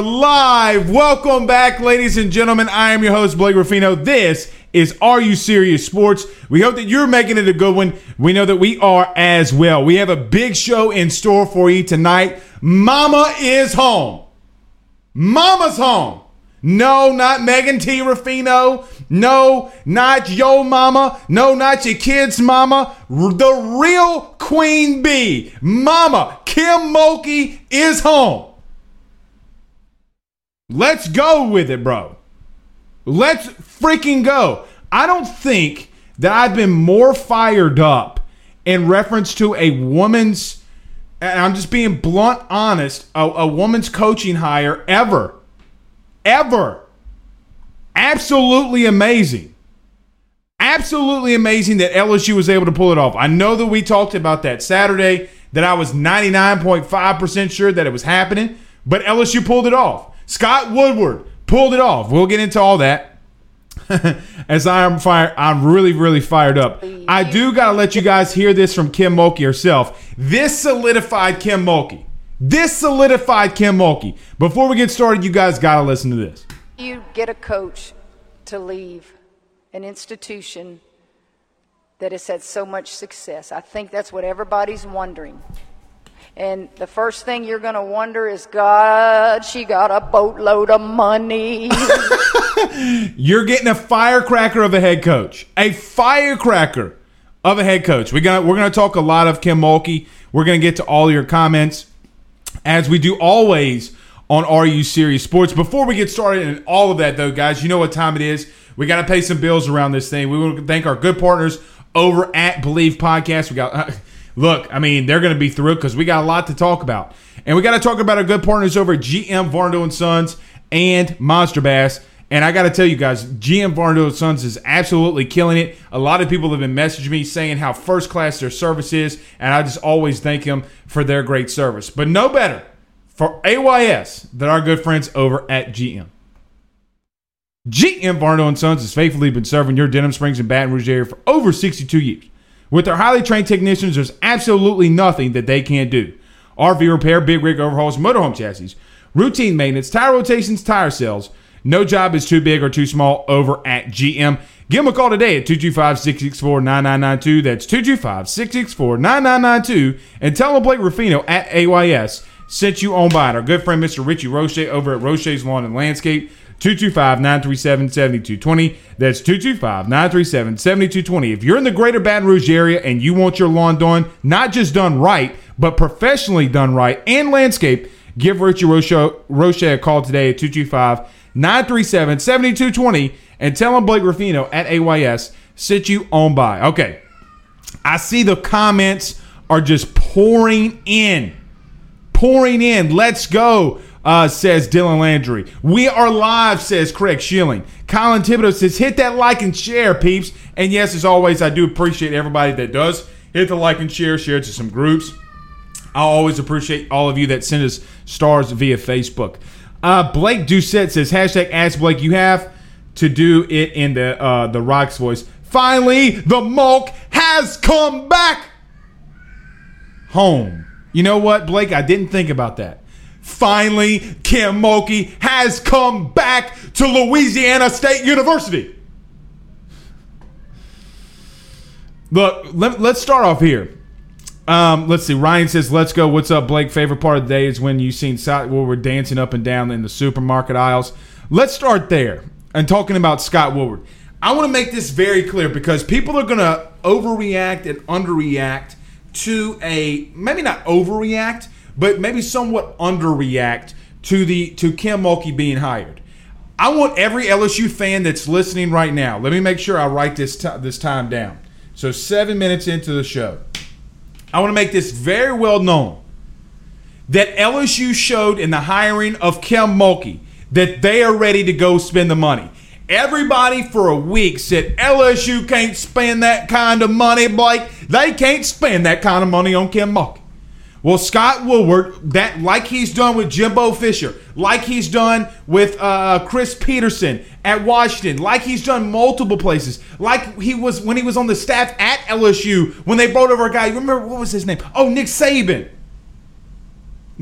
Are live. Welcome back, ladies and gentlemen. I am your host, Blake Ruffino. This is Are You Serious Sports? We hope that you're making it a good one. We know that we are as well. We have a big show in store for you tonight. Mama is home. Mama's home. No, not Megan T. Ruffino. No, not yo mama. No, not your kid's mama. The real Queen Bee. Mama, Kim Mulkey is home. Let's go with it, bro. Let's freaking go. I don't think that I've been more fired up in reference to a woman's, and I'm just being blunt honest, a, a woman's coaching hire ever. Ever. Absolutely amazing. Absolutely amazing that LSU was able to pull it off. I know that we talked about that Saturday, that I was 99.5% sure that it was happening, but LSU pulled it off. Scott Woodward pulled it off. We'll get into all that. As I am fire, I'm really, really fired up. I do gotta let you guys hear this from Kim Mulkey herself. This solidified Kim Mulkey. This solidified Kim Mulkey. Before we get started, you guys gotta listen to this. you get a coach to leave an institution that has had so much success? I think that's what everybody's wondering. And the first thing you're going to wonder is, God, she got a boatload of money. You're getting a firecracker of a head coach. A firecracker of a head coach. We're gonna we're gonna talk a lot of Kim Mulkey. We're gonna get to all your comments as we do always on Are You Serious Sports. Before we get started and all of that, though, guys, you know what time it is. We got to pay some bills around this thing. We want to thank our good partners over at Bleav Podcast. We got, look, I mean, they're going to be through because we got a lot to talk about. And we got to talk about our good partners over at GM Varndo and Sons and Monster Bass. And I got to tell you guys, GM Varndo and Sons is absolutely killing it. A lot of people have been messaging me saying how first class their service is, and I just always thank them for their great service. But no better for AYS than our good friends over at GM. GM Varno and Sons has faithfully been serving your Denham Springs and Baton Rouge area for over 62 years. With their highly trained technicians, there's absolutely nothing that they can't do. RV repair, big rig overhauls, motorhome chassis, routine maintenance, tire rotations, tire sales, No job is too big or too small over at GM. Give them a call today at 225 664 9992. That's 225 664 9992. And tell them Blake Ruffino at AYS sent you on by our good friend Mr. Richie Roche over at Roche's Lawn and Landscape. 225-937-7220. That's 225-937-7220. If you're in the greater Baton Rouge area and you want your lawn done, not just done right, but professionally done right and landscape, give Richie Roche, Roche a call today at 225-937-7220 and tell him Blake Ruffino at AYS sit you on by. Okay. I see the comments are just pouring in. Pouring in. Let's go uh, says Dylan Landry. We are live, says Craig Schilling. Colin Thibodeau says, hit that like and share, peeps. And yes, as always, I do appreciate everybody that does hit the like and share, share it to some groups. I always appreciate all of you that send us stars via Facebook. Uh, Blake Doucette says, hashtag ask Blake, you have to do it in the uh, the Rock's voice. Finally, the Mulk has come back home. You know what, Blake? I didn't think about that. Finally, Kim Mulkey has come back to Louisiana State University. Look, let, us start off here. Um, let's see. Ryan says, "Let's go." What's up, Blake? Favorite part of the day is when you seen Scott Woodward dancing up and down in the supermarket aisles. Let's start there and talking about Scott Woodward. I want to make this very clear because people are going to overreact and underreact to a maybe not overreact, but maybe somewhat underreact to the to Kim Mulkey being hired. I want every LSU fan that's listening right now. Let me make sure I write this t- this time down. So seven minutes into the show, I want to make this very well known that LSU showed in the hiring of Kim Mulkey that they are ready to go spend the money. Everybody for a week said LSU can't spend that kind of money, Blake. They can't spend that kind of money on Kim Mulkey. Well, Scott Woodward, that like he's done with Jimbo Fisher, like he's done with uh, Chris Petersen at Washington, like he's done multiple places, like he was when he was on the staff at LSU when they brought over a guy. Remember what was his name? Oh, Nick Saban.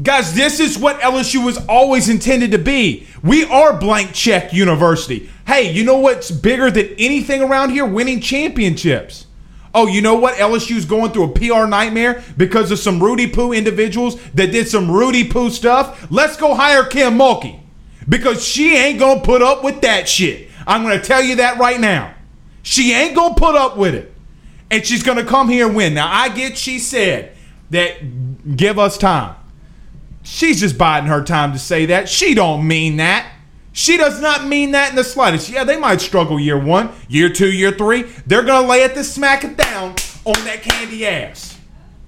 Guys, this is what LSU was always intended to be. We are blank check university. Hey, you know what's bigger than anything around here? Winning championships. Oh, you know what? LSU's going through a PR nightmare because of some Rudy Poo individuals that did some Rudy Poo stuff. Let's go hire Kim Mulkey because she ain't going to put up with that shit. I'm going to tell you that right now. She ain't going to put up with it. And she's going to come here and win. Now, I get she said that give us time. She's just biding her time to say that. She don't mean that. She does not mean that in the slightest. Yeah, they might struggle year one, year two, year three. They're to lay it to smack it down on that candy ass.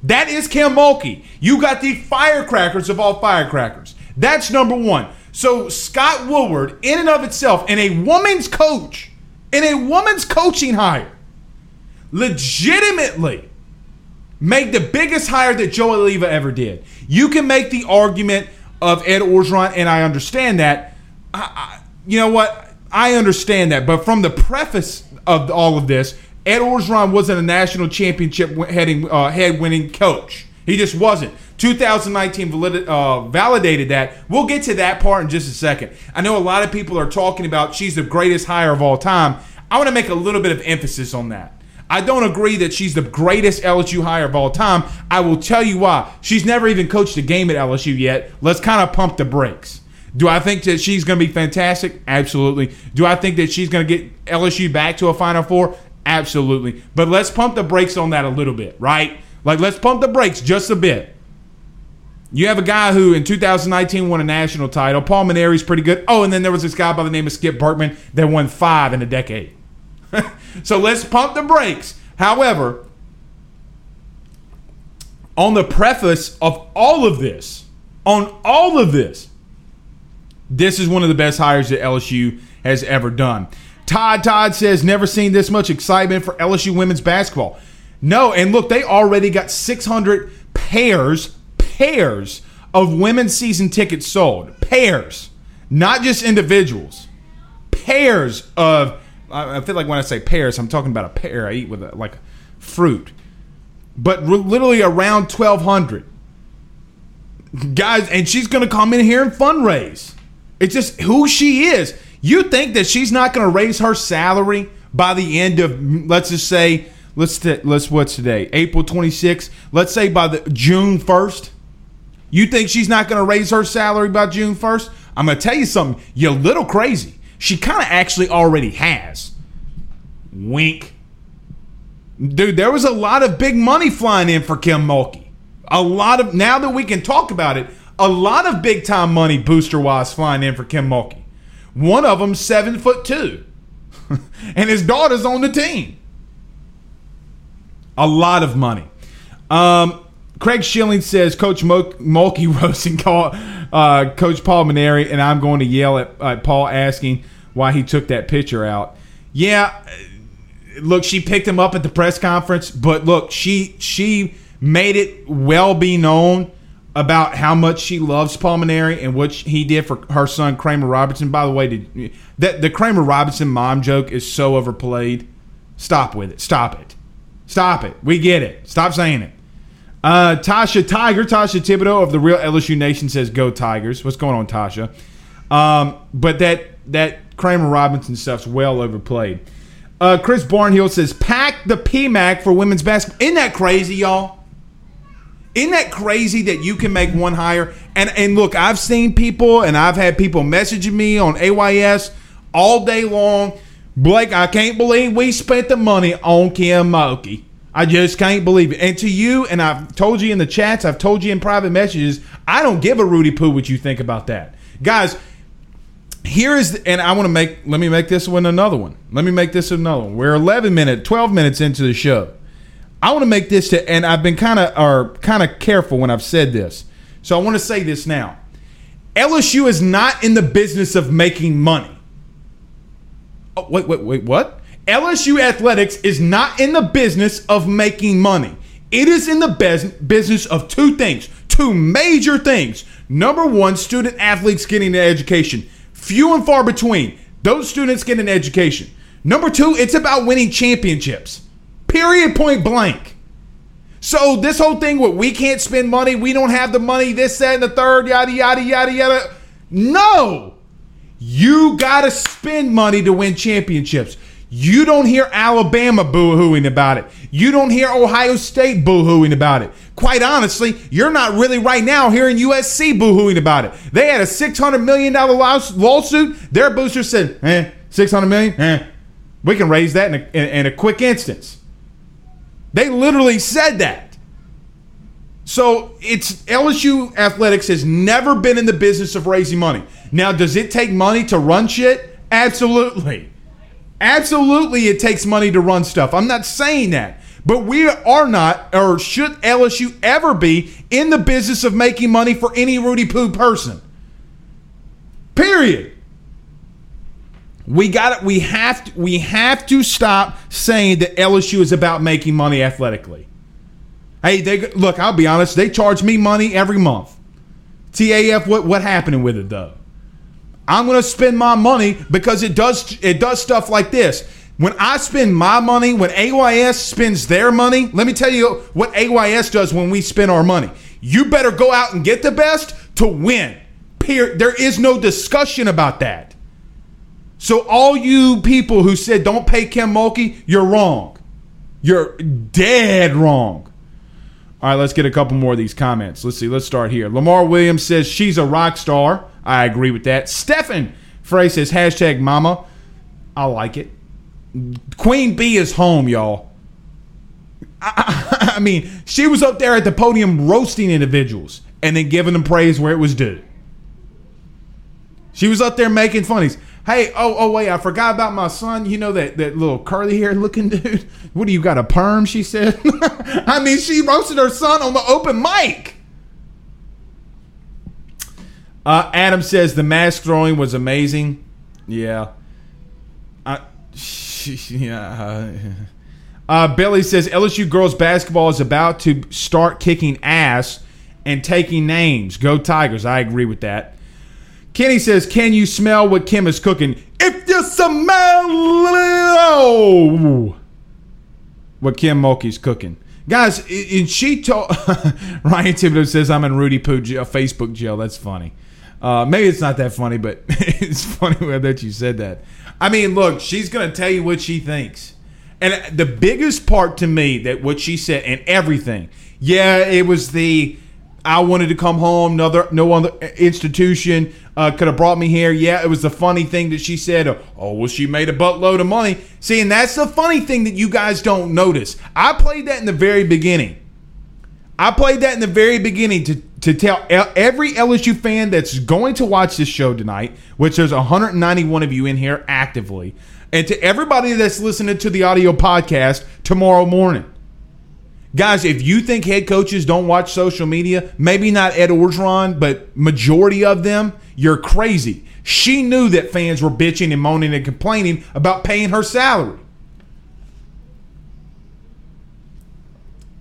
That is Kim Mulkey. You got the firecrackers of all firecrackers. That's number one. So Scott Woodward, in and of itself, and a woman's coach, in a woman's coaching hire, legitimately make the biggest hire that Joe Alleva ever did. You can make the argument of Ed Orgeron, and I understand that I, you know what? I understand that, but from the preface of all of this, Ed Orgeron wasn't a national championship heading uh, head winning coach. He just wasn't. 2019 valid, uh, validated that. We'll get to that part in just a second. I know a lot of people are talking about she's the greatest hire of all time. I want to make a little bit of emphasis on that. I don't agree that she's the greatest LSU hire of all time. I will tell you why. She's never even coached a game at LSU yet. Let's kind of pump the brakes. Do I think that she's going to be fantastic? Absolutely. Do I think that she's going to get LSU back to a Final Four? Absolutely. But let's pump the brakes on that a little bit, right? Like, let's pump the brakes just a bit. You have a guy who in 2019 won a national title. Paul Mainieri's pretty good. Oh, and then there was this guy by the name of Skip Bertman that won five in a decade. so let's pump the brakes. However, on the preface of all of this, on all of this, this is one of the best hires that LSU has ever done. Todd Todd says, never seen this much excitement for LSU women's basketball. No, and look, they already got 600 pairs, pairs of women's season tickets sold. Pairs, not just individuals. Pairs of, I feel like when I say pairs, I'm talking about a pear I eat with a, like fruit. But literally around 1,200. Guys, and she's going to come in here and fundraise. It's just who she is. You think that she's not going to raise her salary by the end of let's just say let's t- let's what's today April 26th. Let's say by the June 1st. You think she's not going to raise her salary by June 1st? I'm going to tell you something. You're a little crazy. She kind of actually already has. Wink. Dude, there was a lot of big money flying in for Kim Mulkey. A lot of now that we can talk about it, a lot of big time money booster wise flying in for Kim Mulkey. One of them seven foot two, and his daughter's on the team. A lot of money. Um, Craig Schilling says Coach Mulkey roasting uh, Coach Paul Mainieri, and I'm going to yell at, at Paul asking why he took that picture out. Yeah, look, she picked him up at the press conference, but look, she she made it well be known about how much she loves Paul Mainieri and what he did for her son Kramer Robertson. By the way, did, that the Kramer Robertson mom joke is so overplayed. Stop with it. Stop it. Stop it. We get it. Stop saying it. Uh, Tasha Tiger, Tasha Thibodeau of the Real LSU Nation says, "Go Tigers." What's going on, Tasha? Um, but that that Kramer Robertson stuff's well overplayed. Uh, Chris Barnhill says, "Pack the PMAC for women's basketball." Isn't that crazy, y'all? Isn't that crazy that you can make one hire? And and look, I've seen people and I've had people messaging me on AYS all day long. Blake, I can't believe we spent the money on Kim Mulkey. I just can't believe it. And to you, and I've told you in the chats, I've told you in private messages, I don't give a Rudy Poo what you think about that. Guys, here is, and I want to make, let me make this one another one. Let me make this another one. We're 11 minutes, 12 minutes into the show. I want to make this to, and I've been kind of, or kind of careful when I've said this. So I want to say this now. LSU is not in the business of making money. Oh, wait, wait, wait, what? LSU athletics is not in the business of making money. It is in the business of two things, two major things. Number one, student athletes getting an education. Few and far between. Those students get an education. Number two, it's about winning championships. Period, point blank. So this whole thing where we can't spend money, we don't have the money, this, that, and the third, yada, yada, yada, yada. No. You got to spend money to win championships. You don't hear Alabama boo-hooing about it. You don't hear Ohio State boo-hooing about it. Quite honestly, you're not really right now hearing USC boo-hooing about it. They had a $600 million lawsuit. Their booster said, eh, 600 million? Eh, we can raise that in a, in, in a quick instance. They literally said that. So it's LSU athletics has never been in the business of raising money. Now, does it take money to run shit? Absolutely. Absolutely, it takes money to run stuff. I'm not saying that. But we are not, or should LSU ever be, in the business of making money for any Rudy Poo person. Period. We got it. We have to. We have to stop saying that LSU is about making money athletically. Hey, they look. I'll be honest. They charge me money every month. TAF. What what happening with it though? I'm going to spend my money because it does it does stuff like this. When I spend my money, when AYS spends their money, let me tell you what AYS does when we spend our money. You better go out and get the best to win. There is no discussion about that. So all you people who said don't pay Kim Mulkey, you're wrong. You're dead wrong. All right, let's get a couple more of these comments. Let's see. Let's start here. Lamar Williams says she's a rock star. I agree with that. Stefan Frey says hashtag mama. I like it. Queen B is home, y'all. I, I, mean, she was up there at the podium roasting individuals and then giving them praise where it was due. She was up there making funnies. Hey, oh, oh, wait, I forgot about my son. You know that, that little curly hair looking dude? What do you got, a perm? She said. I mean, she roasted her son on the open mic. Uh, Adam says the mask throwing was amazing. Yeah. Yeah. Uh, Billy says LSU girls basketball is about to start kicking ass and taking names. Go Tigers. I agree with that. Kenny says, "Can you smell what Kim is cooking? If you smell what Kim Mulkey's cooking, guys." And she told Ryan Thibodeau says, "I'm in Rudy Poo jail, Facebook jail." That's funny. Uh, maybe it's not that funny, but it's funny that you said that. I mean, look, she's going to tell you what she thinks. And the biggest part to me that what she said and everything, yeah, it was the I wanted to come home. No other, no other institution uh, could have brought me here. Yeah, it was the funny thing that she said. Oh, well, she made a buttload of money. See, and that's the funny thing that you guys don't notice. I played that in the very beginning. I played that in the very beginning to to tell every LSU fan that's going to watch this show tonight, which there's 191 of you in here actively, and to everybody that's listening to the audio podcast tomorrow morning. Guys, if you think head coaches don't watch social media, maybe not Ed Orgeron, but majority of them, you're crazy. She knew that fans were bitching and moaning and complaining about paying her salary.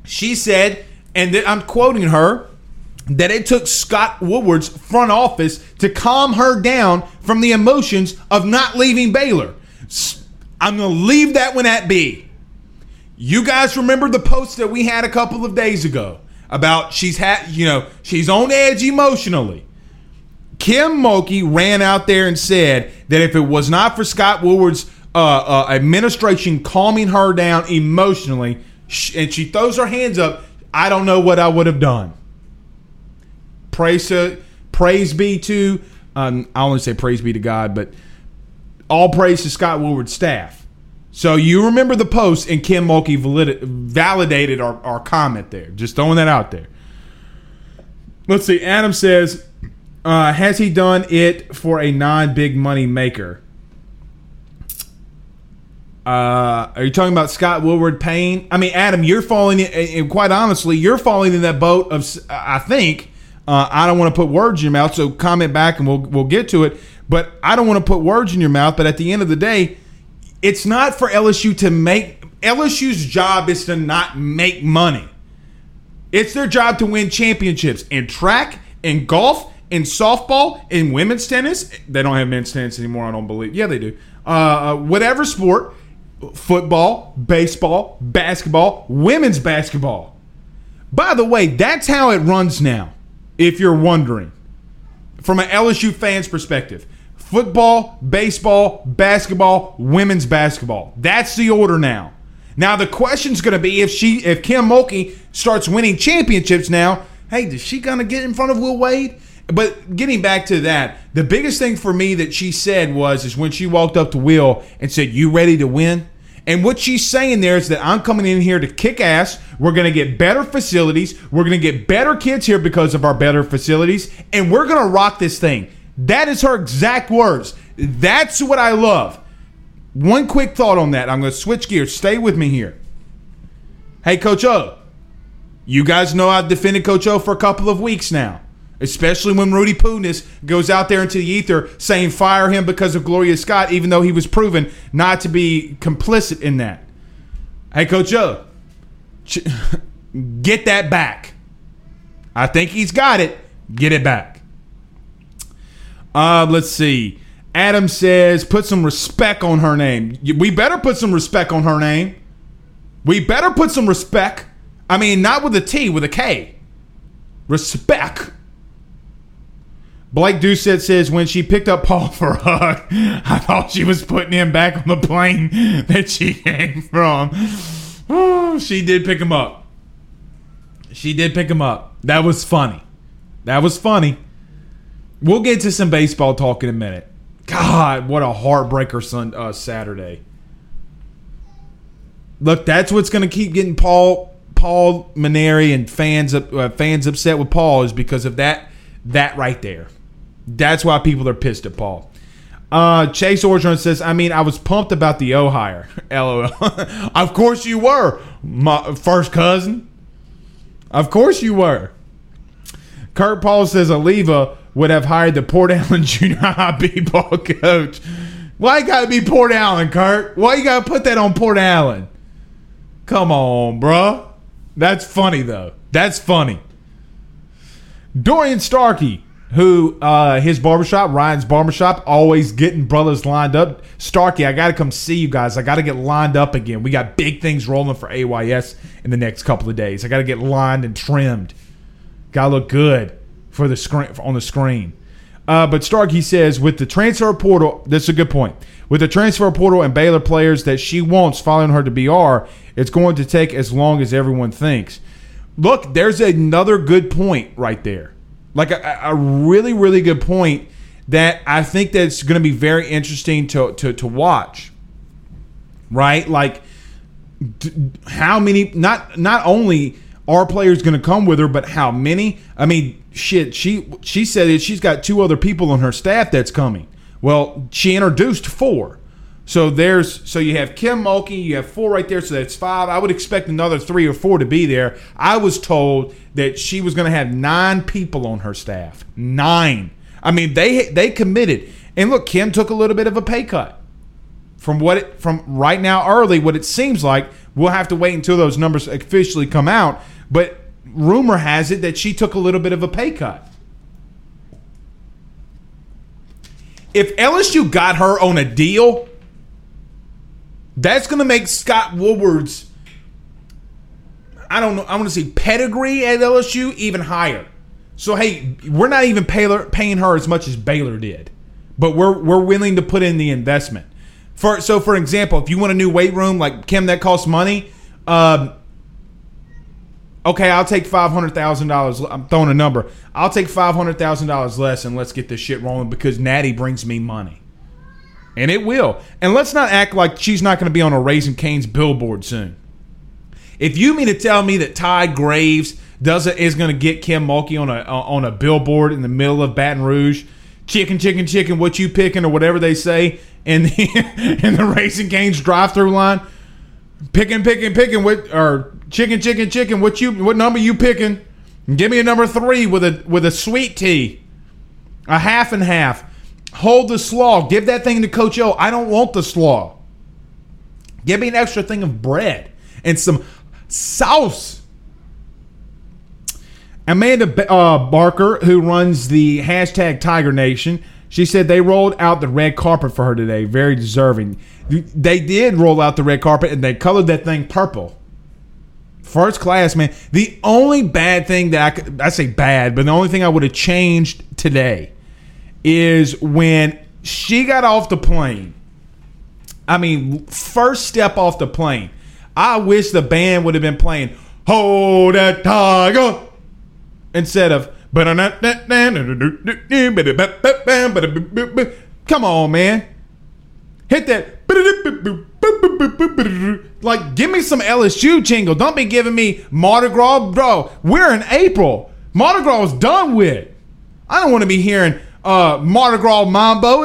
She said, and I'm quoting her, that it took Scott Woodward's front office to calm her down from the emotions of not leaving Baylor. I'm going to leave that one at B. You guys remember the post that we had a couple of days ago about she's had, you know, she's on edge emotionally. Kim Mulkey ran out there and said that if it was not for Scott Woodward's uh, uh, administration calming her down emotionally, and she throws her hands up, I don't know what I would have done. Praise to, praise be to, um, I only say praise be to God, but all praise to Scott Woodward's staff. So you remember the post, and Kim Mulkey valid- validated our, our comment there. Just throwing that out there. Let's see. Adam says, uh, has he done it for a non-big money maker? Uh, are you talking about Scott Woodward Payne? I mean, Adam, you're falling in, and quite honestly, you're falling in that boat of, I think, uh, I don't want to put words in your mouth, so comment back and we'll we'll get to it. But I don't want to put words in your mouth. But at the end of the day, it's not for LSU to make. LSU's job is to not make money. It's their job to win championships in track, in golf, in softball, in women's tennis. They don't have men's tennis anymore. I don't believe. Yeah, they do. Uh, uh whatever sport, football, baseball, basketball, women's basketball. By the way, that's how it runs now if you're wondering, from an LSU fan's perspective. Football, baseball, basketball, women's basketball. That's the order now. Now the question's going to be if she, if Kim Mulkey starts winning championships now. Hey, is she going to get in front of Will Wade? But getting back to that, the biggest thing for me that she said was is when she walked up to Will and said, "You ready to win?" And what she's saying there is that I'm coming in here to kick ass. We're going to get better facilities. We're going to get better kids here because of our better facilities. And we're going to rock this thing. That is her exact words. That's what I love. One quick thought on that. I'm going to switch gears. Stay with me here. Hey, Coach O. You guys know I've defended Coach O for a couple of weeks now especially when Rudy Punis goes out there into the ether saying fire him because of Gloria Scott, even though he was proven not to be complicit in that. Hey, Coach Joe, get that back. I think he's got it. Get it back. Uh, let's see. Adam says, put some respect on her name. We better put some respect on her name. We better put some respect. I mean, not with a T, with a K. Respect. Blake Doucette says when she picked up Paul for a hug, I thought she was putting him back on the plane that she came from. She did pick him up. She did pick him up. That was funny. That was funny. We'll get to some baseball talk in a minute. God, what a heartbreaker sun, uh, Saturday. Look, that's what's going to keep getting Paul Paul Mainieri and fans uh, fans upset with Paul is because of that that right there. That's why people are pissed at Paul. Uh, Chase Orgeron says, I mean, I was pumped about the O hire. LOL. of course you were, my first cousin. Of course you were. Kurt Paul says Alleva would have hired the Port Allen Junior High b-ball coach. Why you gotta be Port Allen, Kurt? Why you gotta put that on Port Allen? Come on, bruh. That's funny though. That's funny. Dorian Starkey who uh, his barbershop, Ryan's barbershop, always getting brothers lined up. Starkey, I got to come see you guys. I got to get lined up again. We got big things rolling for AYS in the next couple of days. I got to get lined and trimmed. Got to look good for the screen on the screen. Uh, but Stark, he says, with the transfer portal, that's a good point. With the transfer portal and Baylor players that she wants following her to BR, it's going to take as long as everyone thinks. Look, there's another good point right there. Like a, a really, really good point that I think that's going to be very interesting to, to, to watch. Right? Like, how many, not, not only are players going to come with her, but how many? I mean, shit, she she said that she's got two other people on her staff that's coming. Well, she introduced four. So there's so you have Kim Mulkey, you have four right there, so that's five. I would expect another three or four to be there. I was told that she was going to have nine people on her staff. Nine. I mean, they they committed. And look, Kim took a little bit of a pay cut. From what it from right now early, what it seems like, we'll have to wait until those numbers officially come out. But rumor has it that she took a little bit of a pay cut. If LSU got her on a deal, that's going to make Scott Woodward's I don't know, I want to say pedigree at LSU even higher. So hey, we're not even paying her as much as Baylor did, but we're we're willing to put in the investment. For so for example, if you want a new weight room like Kim that costs money, um, okay, I'll take five hundred thousand dollars. I'm throwing a number. I'll take five hundred thousand dollars less, and let's get this shit rolling because Natty brings me money, and it will. And let's not act like she's not going to be on a Raising Cane's billboard soon. If you mean to tell me that Ty Graves doesn't is going to get Kim Mulkey on a uh, on a billboard in the middle of Baton Rouge, chicken, chicken, chicken, what you picking or whatever they say in the in the Raising Cane's drive-through line, picking, picking, picking, what or Chicken, chicken, chicken. What you? What number you picking? Give me a number three with a with a sweet tea, a half and half. Hold the slaw. Give that thing to Coach O. I don't want the slaw. Give me an extra thing of bread and some sauce. Amanda uh, Barker, who runs the hashtag Tiger Nation, she said they rolled out the red carpet for her today. Very deserving. They did roll out the red carpet and they colored that thing purple. First class, man. The only bad thing that I could, I say bad, but the only thing I would have changed today is when she got off the plane. I mean, first step off the plane. I wish the band would have been playing "Hold That Tiger" instead of. Come on, man. Hit that. Like, give me some LSU jingle. Don't be giving me Mardi Gras, bro. We're in April. Mardi Gras is done with. I don't want to be hearing uh, Mardi Gras Mambo.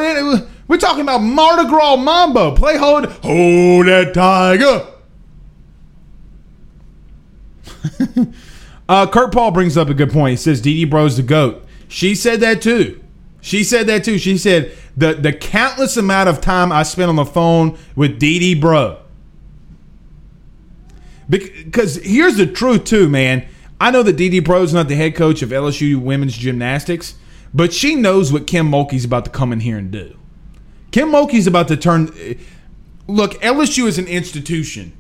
We're talking about Mardi Gras Mambo. Play hold, hold that tiger. uh, Kurt Paul brings up a good point. He says Dee Bro's the goat. She said that too. She said that too. She said the the countless amount of time I spent on the phone with Dee Bro. Because here's the truth too, man. I know that Dee Bro is not the head coach of LSU women's gymnastics, but she knows what Kim Mulkey's about to come in here and do. Kim Mulkey's about to turn. Eh, look, LSU is an institution,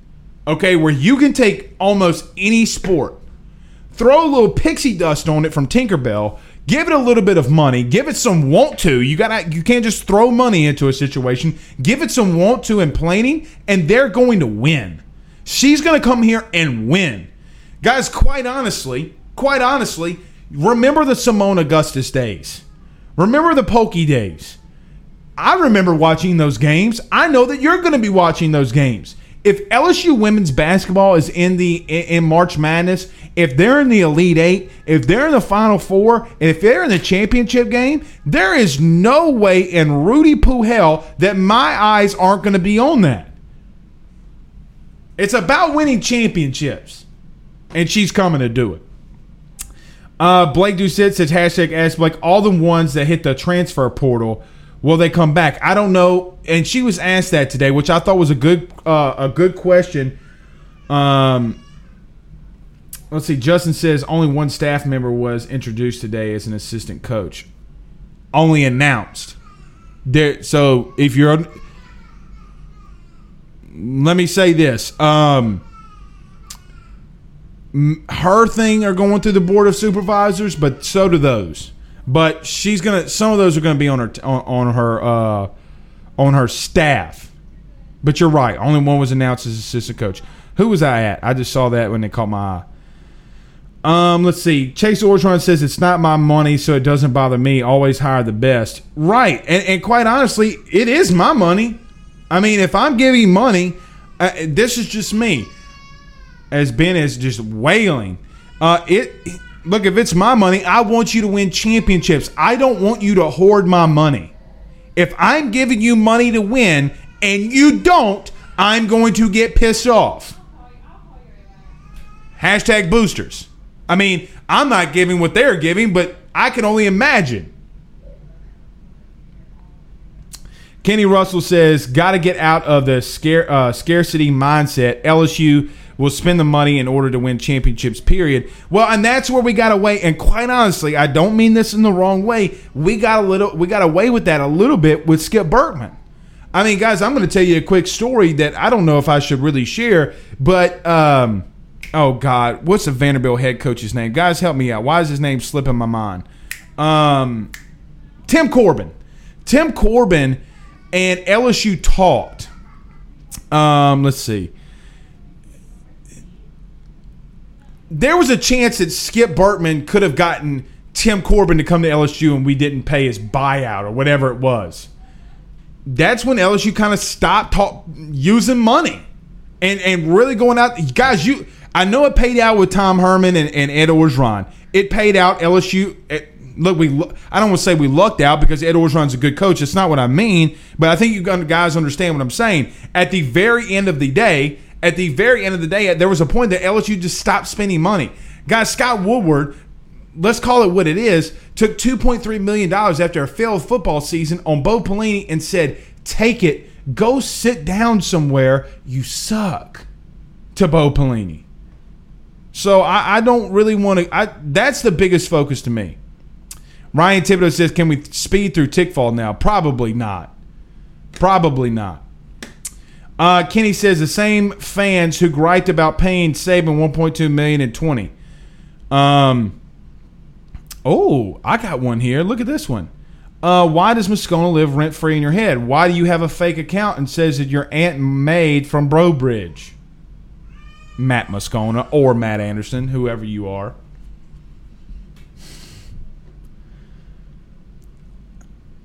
okay, where you can take almost any sport, throw a little pixie dust on it from Tinkerbell, Give it a little bit of money. Give it some want to. You got to you can't just throw money into a situation. Give it some want to and planning and they're going to win. She's going to come here and win. Guys, quite honestly, quite honestly, remember the Seimone Augustus days. Remember the Pokey days. I remember watching those games. I know that you're going to be watching those games if LSU women's basketball is in the in March Madness, if they're in the Elite Eight, if they're in the Final Four, and if they're in the championship game, there is no way in Rudy Poo hell that my eyes aren't going to be on that. It's about winning championships, and she's coming to do it. Uh, Blake Doucette says hashtag ask Blake all the ones that hit the transfer portal Will they come back? I don't know. And she was asked that today, which I thought was a good uh, a good question. Um, let's see. Justin says only one staff member was introduced today as an assistant coach. Only announced. There. So if you're, let me say this. Um, her thing are going through the board of supervisors, but so do those. But she's gonna. Some of those are gonna be on her on, on her uh, on her staff. But you're right. Only one was announced as assistant coach. Who was I at? I just saw that when they caught my eye. Um, let's see. Chase Orgeron says it's not my money, so it doesn't bother me. Always hire the best. Right, and, and quite honestly, it is my money. I mean, if I'm giving money, uh, this is just me. As Ben is just wailing. Uh, it look if it's my money, I want you to win championships. I don't want you to hoard my money. If I'm giving you money to win and you don't, I'm going to get pissed off. Hashtag boosters. I mean, I'm not giving what they're giving, but I can only imagine. Kenny Russell says, "Got to get out of the scare, uh, scarcity mindset. LSU will spend the money in order to win championships. Period. Well, and that's where we got away. And quite honestly, I don't mean this in the wrong way. We got a little, we got away with that a little bit with Skip Bertman. I mean, guys, I'm going to tell you a quick story that I don't know if I should really share, but." Um, oh God, what's the Vanderbilt head coach's name? Guys, help me out. Why is his name slipping my mind? Um, Tim Corbin. Tim Corbin and LSU talked. Um, let's see. There was a chance that Skip Bertman could have gotten Tim Corbin to come to LSU and we didn't pay his buyout or whatever it was. That's when LSU kind of stopped talk, using money and and really going out. Guys, you I know it paid out with Tom Herman and, and Ed Orgeron. It paid out LSU. It, look, we I don't want to say we lucked out because Ed Orgeron's a good coach. That's not what I mean. But I think you guys understand what I'm saying. At the very end of the day, at the very end of the day, there was a point that LSU just stopped spending money. Guys, Scott Woodward, let's call it what it is, took $2.3 million after a failed football season on Bo Pelini and said, take it, go sit down somewhere, you suck, to Bo Pelini. So I, I don't really want to. That's the biggest focus to me. Ryan Thibodeau says, "Can we speed through Tickfall now?" Probably not. Probably not. Uh, Kenny says the same fans who griped about paying Saban 1.2 million in 20. Um. Oh, I got one here. Look at this one. Uh, why does Moscona live rent free in your head? Why do you have a fake account and says that your aunt made from Breaux Bridge? Matt Moscona or Matt Anderson, whoever you are.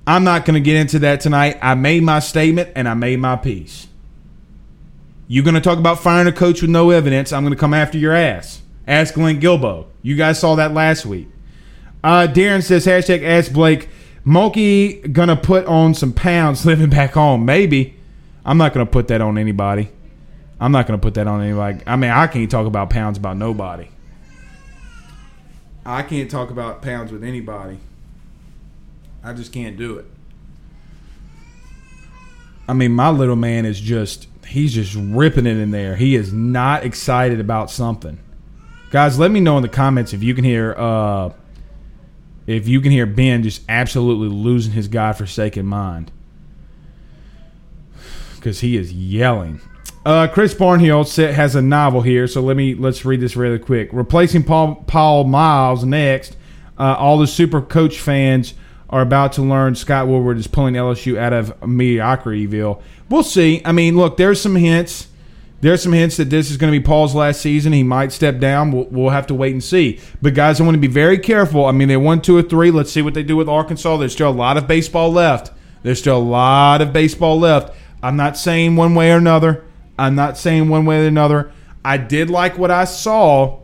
I'm not going to get into that tonight. I made my statement and I made my piece. You're going to talk about firing a coach with no evidence. I'm going to come after your ass. Ask Glenn Guilbeau. You guys saw that last week. Uh, Darren says, hashtag ask Blake, Mulkey going to put on some pounds living back home. Maybe. I'm not going to put that on anybody. I'm not going to put that on anybody. I mean, I can't talk about pounds about nobody. I can't talk about pounds with anybody. I just can't do it. I mean, my little man is just he's just ripping it in there. He is not excited about something. Guys, let me know in the comments if you can hear uh if you can hear Ben just absolutely losing his godforsaken mind. Cuz he is yelling. Uh, Chris Barnhill has a novel here, so let me let's read this really quick. Replacing Paul Paul Miles next. Uh, all the Super Coach fans are about to learn Scott Woodward is pulling LSU out of mediocrityville. We'll see. I mean, look, there's some hints. There's some hints that this is going to be Paul's last season. He might step down. We'll, we'll have to wait and see. But guys, I want to be very careful. I mean, they won two or three. Let's see what they do with Arkansas. There's still a lot of baseball left. There's still a lot of baseball left. I'm not saying one way or another. I'm not saying one way or another. I did like what I saw.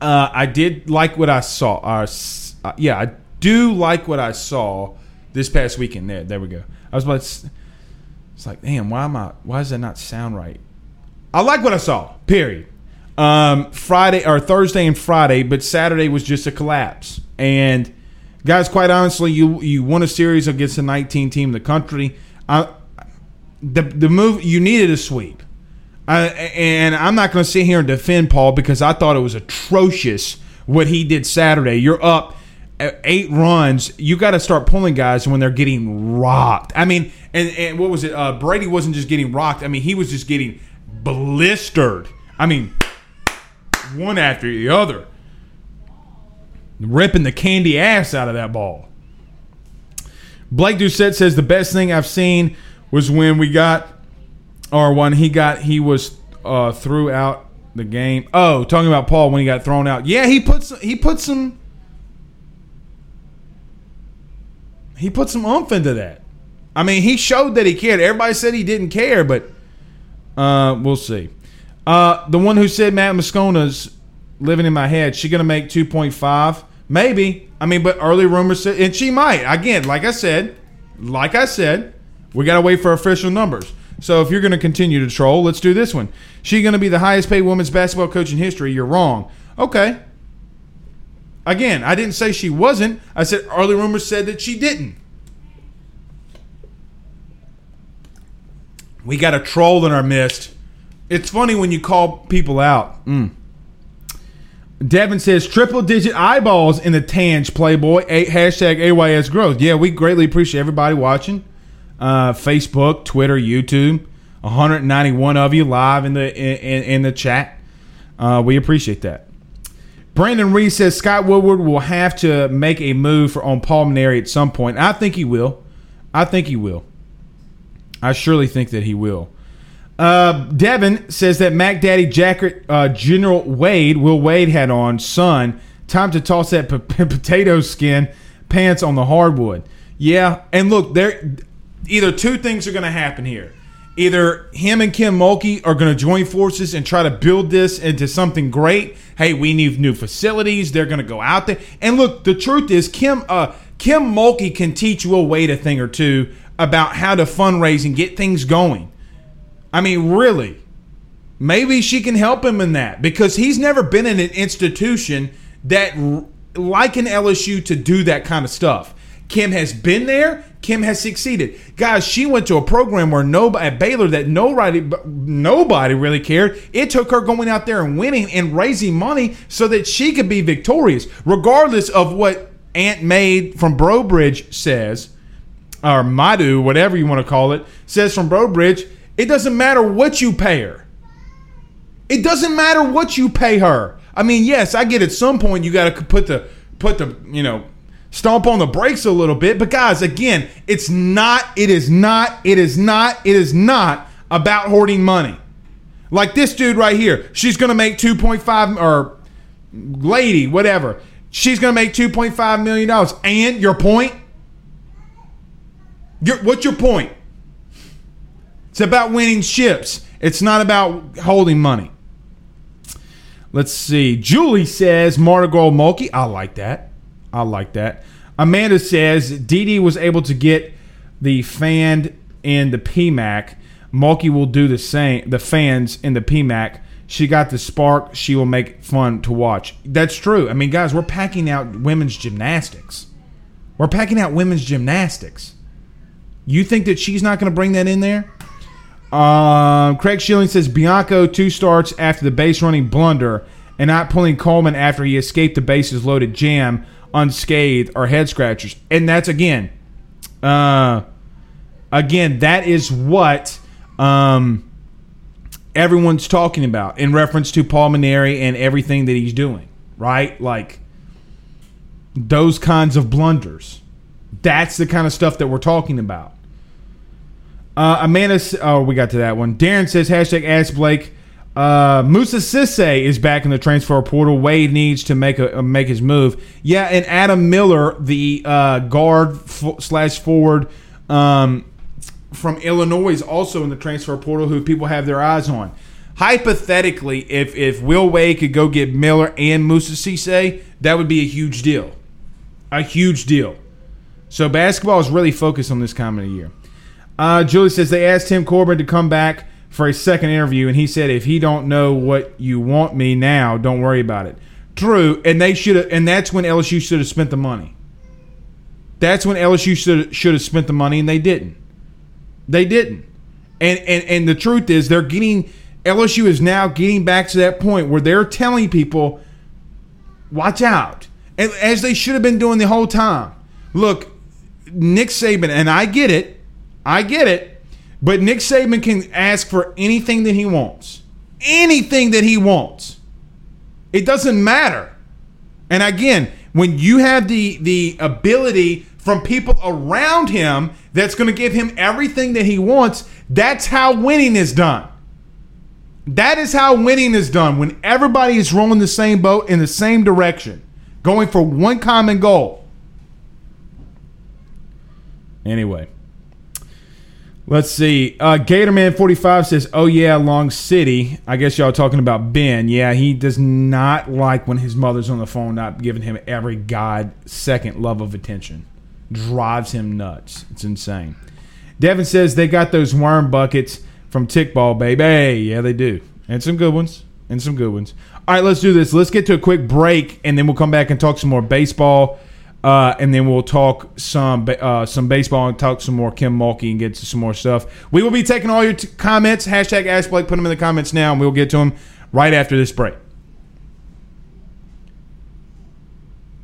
Uh, I did like what I saw. Uh, uh, yeah, I do like what I saw this past weekend. There, there we go. I was about. To, it's like, damn, why am I? Why does that not sound right? I like what I saw. Period. Um, Friday or Thursday and Friday, but Saturday was just a collapse. And guys, quite honestly, you you won a series against the 19 team in the country. I, the the move you needed a sweep. and I'm not going to sit here and defend Paul because I thought it was atrocious what he did Saturday. You're up eight runs. You got to start pulling guys when they're getting rocked. I mean, and, and what was it? Uh, Brady wasn't just getting rocked. I mean, he was just getting blistered. I mean, one after the other. ripping the candy ass out of that ball. Blake Doucette says the best thing I've seen was when we got, or when he got, he was uh, threw out the game. Oh, talking about Paul when he got thrown out. Yeah, he puts he put some he put some oomph into that. I mean, he showed that he cared. Everybody said he didn't care, but uh, we'll see. Uh, the one who said Matt Moscona's living in my head, she gonna make two point five? Maybe. I mean, but early rumors said, and she might. Again, like I said, like I said, we gotta wait for official numbers. So if you're gonna continue to troll, let's do this one. She gonna be the highest paid women's basketball coach in history. You're wrong. Okay. Again, I didn't say she wasn't. I said early rumors said that she didn't. We got a troll in our midst. It's funny when you call people out. Mm. Devin says triple digit eyeballs in the Tange Playboy. A, hashtag AYS growth. Yeah, we greatly appreciate everybody watching. Uh, Facebook, Twitter, YouTube. 191 of you live in the in, in the chat. Uh, we appreciate that. Brandon Reese says Scott Woodward will have to make a move for on Paul Mainieri at some point. I think he will. I think he will. I surely think that he will. Uh, Devin says that Mac Daddy jacket uh, General Wade, Will Wade had on, son, time to toss that p- potato skin pants on the hardwood. Yeah, and look, there either two things are going to happen here. Either him and Kim Mulkey are going to join forces and try to build this into something great. Hey, we need new facilities. They're going to go out there. And look, the truth is, Kim uh, Kim Mulkey can teach Will Wade a thing or two about how to fundraise and get things going. I mean, really. Maybe she can help him in that because he's never been in an institution that like an LSU to do that kind of stuff. Kim has been there. Kim has succeeded. Guys, she went to a program where nobody at Baylor that nobody nobody really cared. It took her going out there and winning and raising money so that she could be victorious, regardless of what Aunt May from Breaux Bridge says or Madu, whatever you want to call it, says from Breaux Bridge, it doesn't matter what you pay her. It doesn't matter what you pay her. I mean, yes, I get at some point you got to put the put the you know stomp on the brakes a little bit. But guys, again, it's not. It is not. It is not. It is not about hoarding money. Like this dude right here, she's gonna make two point five or lady, whatever. She's gonna make two point five million dollars. And your point, your, what's your point? It's about winning ships. It's not about holding money. Let's see. Julie says Martigol Mulkey. I like that. I like that. Amanda says DD was able to get the fan in the PMAC. Mulkey will do the same. The fans in the PMAC. She got the spark. She will make fun to watch. That's true. I mean, guys, we're packing out women's gymnastics. We're packing out women's gymnastics. You think that she's not going to bring that in there? Um, Craig Schilling says Bianco two starts after the base running blunder and not pulling Coleman after he escaped the bases loaded jam unscathed are head scratchers. And that's again, uh, again, that is what um, everyone's talking about in reference to Paul Mainieri and everything that he's doing, right? Like those kinds of blunders. That's the kind of stuff that we're talking about. Uh, Amanda, oh, we got to that one. Darren says hashtag Ask Blake. Uh, Moussa Cisse is back in the transfer portal. Wade needs to make a make his move. Yeah, and Adam Miller, the uh, guard f- slash forward um, from Illinois, is also in the transfer portal. Who people have their eyes on. Hypothetically, if if Will Wade could go get Miller and Moussa Cisse, that would be a huge deal. A huge deal. So basketball is really focused on this the year. Uh, Julie says they asked Tim Corbin to come back for a second interview, and he said, "If he don't know what you want me now, don't worry about it." True, and they should have, and that's when LSU should have spent the money. That's when LSU should should have spent the money, and they didn't. They didn't. And and and the truth is, they're getting LSU is now getting back to that point where they're telling people, "Watch out," and as they should have been doing the whole time. Look, Nick Saban, and I get it. I get it. But Nick Saban can ask for anything that he wants. Anything that he wants. It doesn't matter. And again, when you have the the ability from people around him that's going to give him everything that he wants, that's how winning is done. That is how winning is done when everybody is rowing the same boat in the same direction, going for one common goal. Anyway, let's see. Uh, Gatorman45 says, Oh, yeah, Long City. I guess y'all talking about Ben. Yeah, he does not like when his mother's on the phone, not giving him every God second love of attention. Drives him nuts. It's insane. Devin says they got those worm buckets from Tickfaw, baby. Yeah, they do. And some good ones. And some good ones. All right, let's do this. Let's get to a quick break, and then we'll come back and talk some more baseball. Uh, and then we'll talk some uh, some baseball and talk some more Kim Mulkey and get to some more stuff. We will be taking all your t- comments. Hashtag Ask Blake. Put them in the comments now, and we'll get to them right after this break.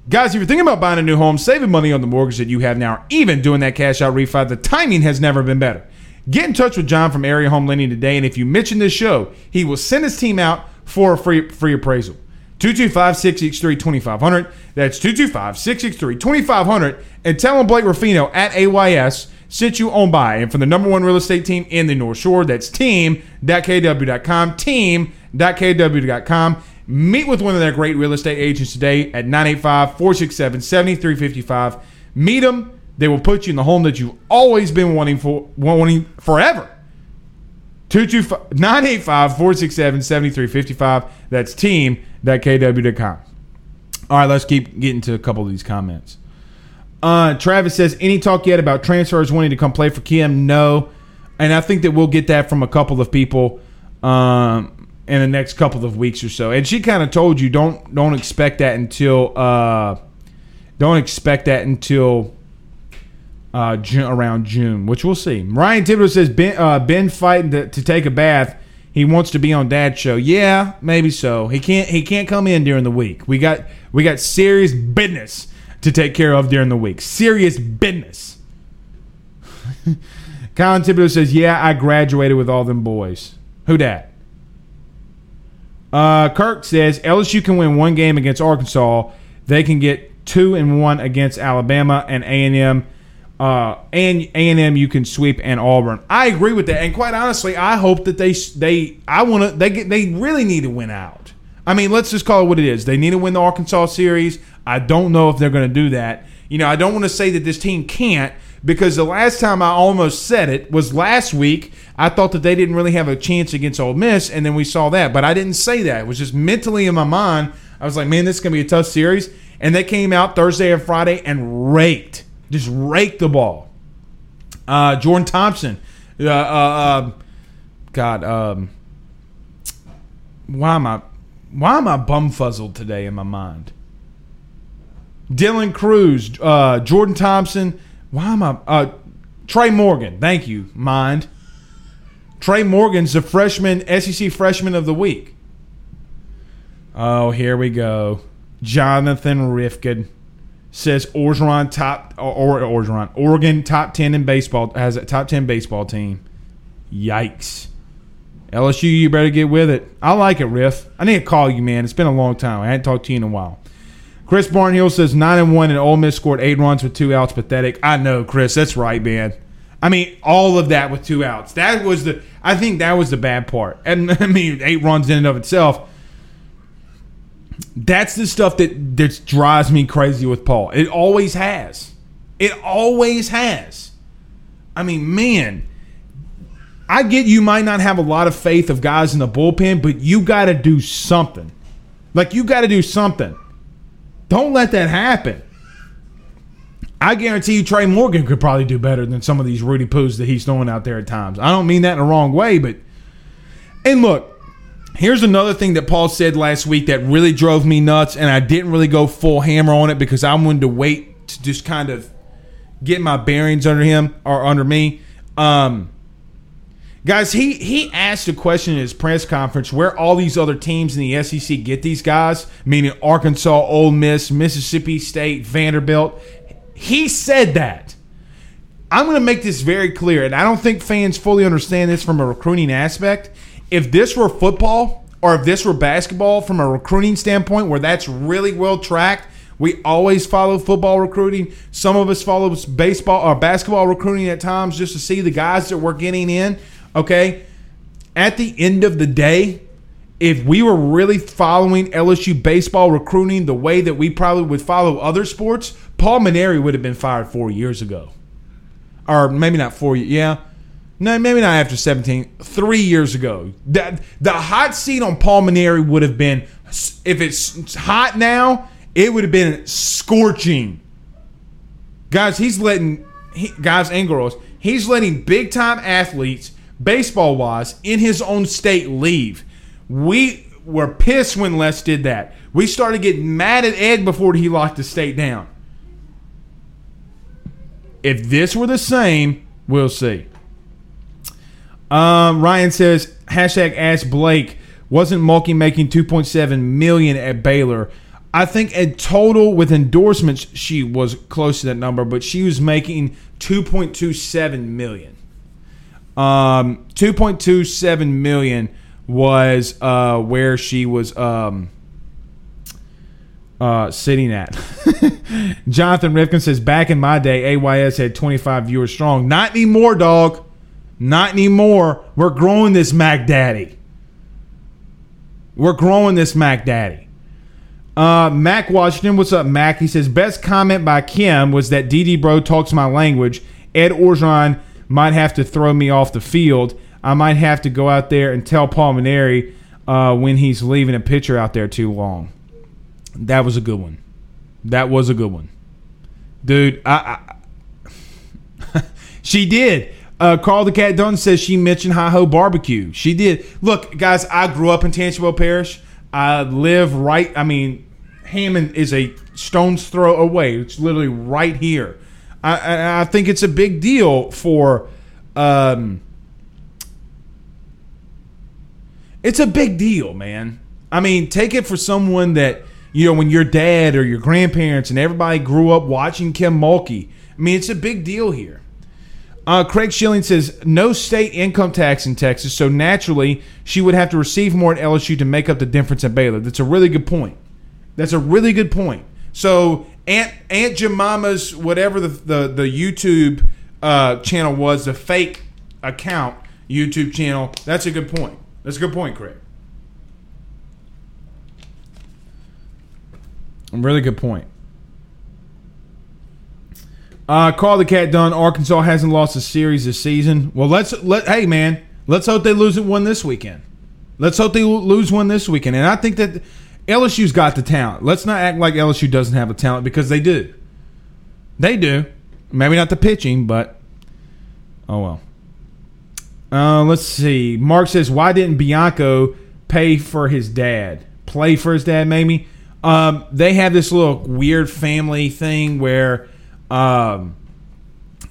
Guys, if you're thinking about buying a new home, saving money on the mortgage that you have now, or even doing that cash out refi, the timing has never been better. Get in touch with John from Area Home Lending today, and if you mention this show, he will send his team out for a free, free appraisal. 225 663 2500. That's 225 663 2500. And tell them Blake Ruffino at AYS sent you on by. And from the number one real estate team in the North Shore, that's team.kw.com. Team.kw.com. Meet with one of their great real estate agents today at 985 467 7355. Meet them. They will put you in the home that you've always been wanting for wanting forever. 985-467-7355. That's team.kw.com. All right, let's keep getting to a couple of these comments. Uh, Travis says, any talk yet about transfers wanting to come play for Kim? No. And I think that we'll get that from a couple of people um, in the next couple of weeks or so. And she kind of told you don't don't expect that until uh, don't expect that until uh, June, around June, which we'll see. Ryan Thibodeau says Ben, uh, ben fighting to, to take a bath. He wants to be on Dad's show. Yeah, maybe so. He can't. He can't come in during the week. We got we got serious business to take care of during the week. Serious business. Colin Thibodeau says, "Yeah, I graduated with all them boys. Who dat?" Uh, Kirk says LSU can win one game against Arkansas. They can get two and one against Alabama and A and M uh, and A and M you can sweep and Auburn. I agree with that, and quite honestly, I hope that they they I want to they get they really need to win out. I mean, let's just call it what it is. They need to win the Arkansas series. I don't know if they're going to do that. You know, I don't want to say that this team can't because the last time I almost said it was last week. I thought that they didn't really have a chance against Ole Miss, and then we saw that. But I didn't say that. It was just mentally in my mind. I was like, man, this is going to be a tough series. And they came out Thursday and Friday and raked just rake the ball. Uh, Jordan Thompson, uh, uh, uh, God, um, why am I, why am I bumfuzzled today in my mind? Dylan Crews, uh, Jordan Thompson, why am I, uh, Trey Morgan, thank you, mind. Trey Morgan's the freshman, SEC freshman of the week. Oh, here we go. Jonathan Rifkin says Orgeron top or, or Orgeron Oregon top ten in baseball has a top ten baseball team. Yikes! LSU, you better get with it. I like it, Riff. I need to call you, man. It's been a long time. I hadn't talked to you in a while. Chris Barnhill says nine and one, and Ole Miss scored eight runs with two outs. Pathetic. I know, Chris. That's right, man. I mean, all of that with two outs. That was the. I think that was the bad part. And I mean, eight runs in and of itself that's the stuff that that drives me crazy with Paul. It always has. It always has. I mean, man, I get you might not have a lot of faith of guys in the bullpen, but you got to do something. Like you got to do something. Don't let that happen. I guarantee you Trey Morgan could probably do better than some of these Rudy Poos that he's throwing out there at times. I don't mean that in the wrong way, but and look, Here's another thing that Paul said last week that really drove me nuts, and I didn't really go full hammer on it because I wanted to wait to just kind of get my bearings under him or under me. Um, guys, he he asked a question in his press conference where all these other teams in the SEC get these guys, meaning Arkansas, Ole Miss, Mississippi State, Vanderbilt. He said that. I'm going to make this very clear, and I don't think fans fully understand this from a recruiting aspect if this were football or if this were basketball from a recruiting standpoint where that's really well tracked, We always follow football recruiting. Some of us follow baseball or basketball recruiting at times just to see the guys that we're getting in. Okay. At the end of the day, if we were really following LSU baseball recruiting the way that we probably would follow other sports, Paul Mainieri would have been fired four years ago. Or maybe not four years. yeah. No, maybe not after 17. Three years ago. The, the hot seat on Paul Mainieri would have been, if it's hot now, it would have been scorching. Guys, he's letting, he, guys and girls, he's letting big time athletes, baseball wise, in his own state leave. We were pissed when Les did that. We started getting mad at Ed before he locked the state down. If this were the same, we'll see. Um, Ryan says hashtag Ask Blake wasn't Mulkey making 2.7 million at Baylor. I think in total with endorsements she was close to that number, but she was making 2.27 million. Um, 2.27 million was uh, where she was um, uh, sitting at. Jonathan Rifkin says, back in my day, AYS had 25 viewers strong. Not anymore, dog. Not anymore. We're growing this Mac Daddy. We're growing this Mac Daddy. Uh, Mac Washington, what's up, Mac? He says best comment by Kim was that DD Bro talks my language. Ed Orgeron might have to throw me off the field. I might have to go out there and tell Paul Mainieri uh, when he's leaving a pitcher out there too long. That was a good one. That was a good one, dude. I, I she did. Uh, Carl the Cat Dunn says she mentioned Hi Ho Barbecue. She did. Look, guys, I grew up in Tangipahoa Parish. I live right. I mean, Hammond is a stone's throw away. It's literally right here. I, I think it's a big deal for. Um, it's a big deal, man. I mean, take it for someone that you know when your dad or your grandparents and everybody grew up watching Kim Mulkey. I mean, it's a big deal here. Uh, Craig Schilling says no state income tax in Texas, so naturally she would have to receive more at LSU to make up the difference at Baylor. That's a really good point. That's a really good point. So Aunt Aunt Jemima's whatever the the, the YouTube uh, channel was, the fake account YouTube channel. That's a good point. That's a good point, Craig. A really good point. Uh, Carl the Cat Dunn. Arkansas hasn't lost a series this season. Well, let's let. Hey, man, let's hope they lose one this weekend. Let's hope they lose one this weekend. And I think that LSU's got the talent. Let's not act like LSU doesn't have a talent because they do. They do. Maybe not the pitching, but oh well. Uh, let's see. Mark says, "Why didn't Bianco pay for his dad? Play for his dad, maybe." Um, they have this little weird family thing where um,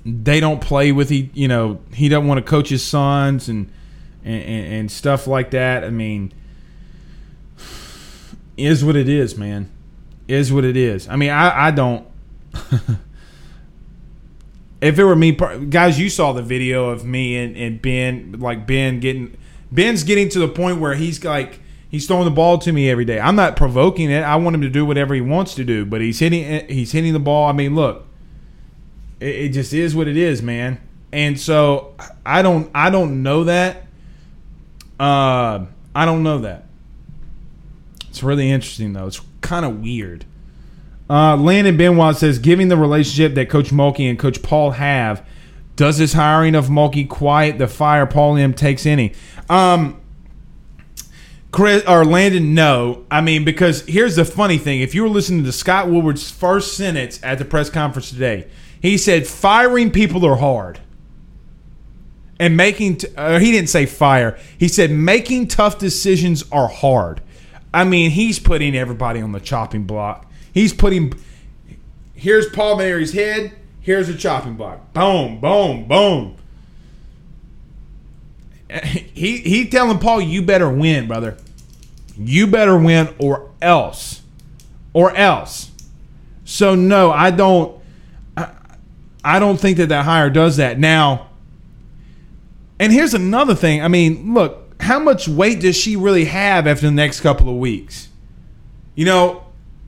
they don't play with he. You know, he doesn't want to coach his sons and, and and stuff like that. I mean, is what it is, man. Is what it is. I mean, I I don't. if it were me, guys, you saw the video of me and, and Ben, like Ben getting Ben's getting to the point where he's like he's throwing the ball to me every day. I'm not provoking it. I want him to do whatever he wants to do, but he's hitting he's hitting the ball. I mean, look, it, it just is what it is, man. And so I don't I don't know that. Uh, I don't know that. It's really interesting though. It's kind of weird. Uh, Landon Benoit says, giving the relationship that Coach Mulkey and Coach Paul have, does this hiring of Mulkey quiet the fire Paul M takes any? Um, Chris or Landon, no. I mean, because here's the funny thing: if you were listening to Scott Woodward's first sentence at the press conference today, he said firing people are hard, and making. T- uh, he didn't say fire. He said making tough decisions are hard. I mean, he's putting everybody on the chopping block. He's putting. Here's Paul Mary's head. Here's a chopping block. Boom, boom, boom. He he telling Paul, you better win, brother. You better win, or else, or else. So no, I don't. I, don't think that that hire does that now. And here's another thing. I mean, look, how much weight does she really have after the next couple of weeks? You know,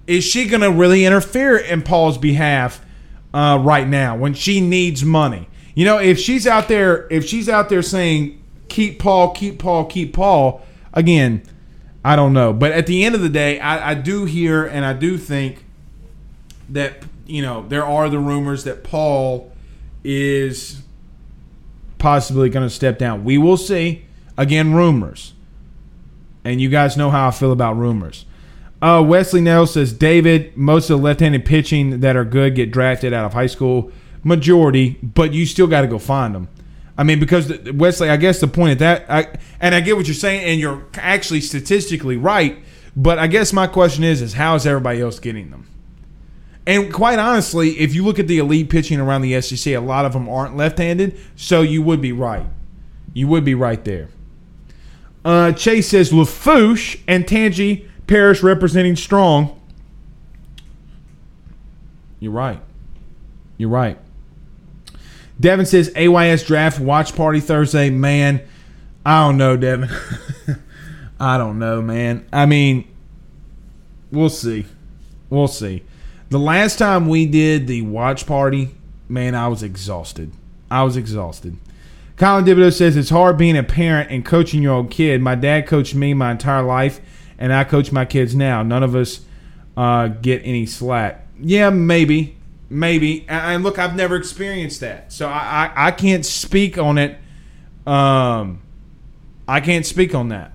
is she going to really interfere in Paul's behalf uh, right now when she needs money? You know, if she's out there, if she's out there saying keep Paul, keep Paul, keep Paul, again, I don't know. But at the end of the day, I, I do hear and I do think that you know there are the rumors that Paul is possibly going to step down. We will see. Again, rumors. And you guys know how I feel about rumors. Uh, Wesley Nell says David, most of the left-handed pitching that are good get drafted out of high school, majority, but you still got to go find them. I mean, because the, Wesley, I guess the point of that, I, and I get what you're saying, and you're actually statistically right. But I guess my question is, is how is everybody else getting them? And quite honestly, if you look at the elite pitching around the SEC, a lot of them aren't left-handed, so you would be right. You would be right there. Uh, Chase says Lafourche and Tangi Parish representing strong. You're right. You're right. Devin says AYS draft watch party Thursday. Man, I don't know, Devin. I don't know, man. I mean, we'll see. We'll see. The last time we did the watch party, man, I was exhausted. I was exhausted. Colin Thibodeau says it's hard being a parent and coaching your own kid. My dad coached me my entire life, and I coach my kids now. None of us uh, get any slack. Yeah, maybe, maybe. And look, I've never experienced that, so I, I, I can't speak on it. Um, I can't speak on that.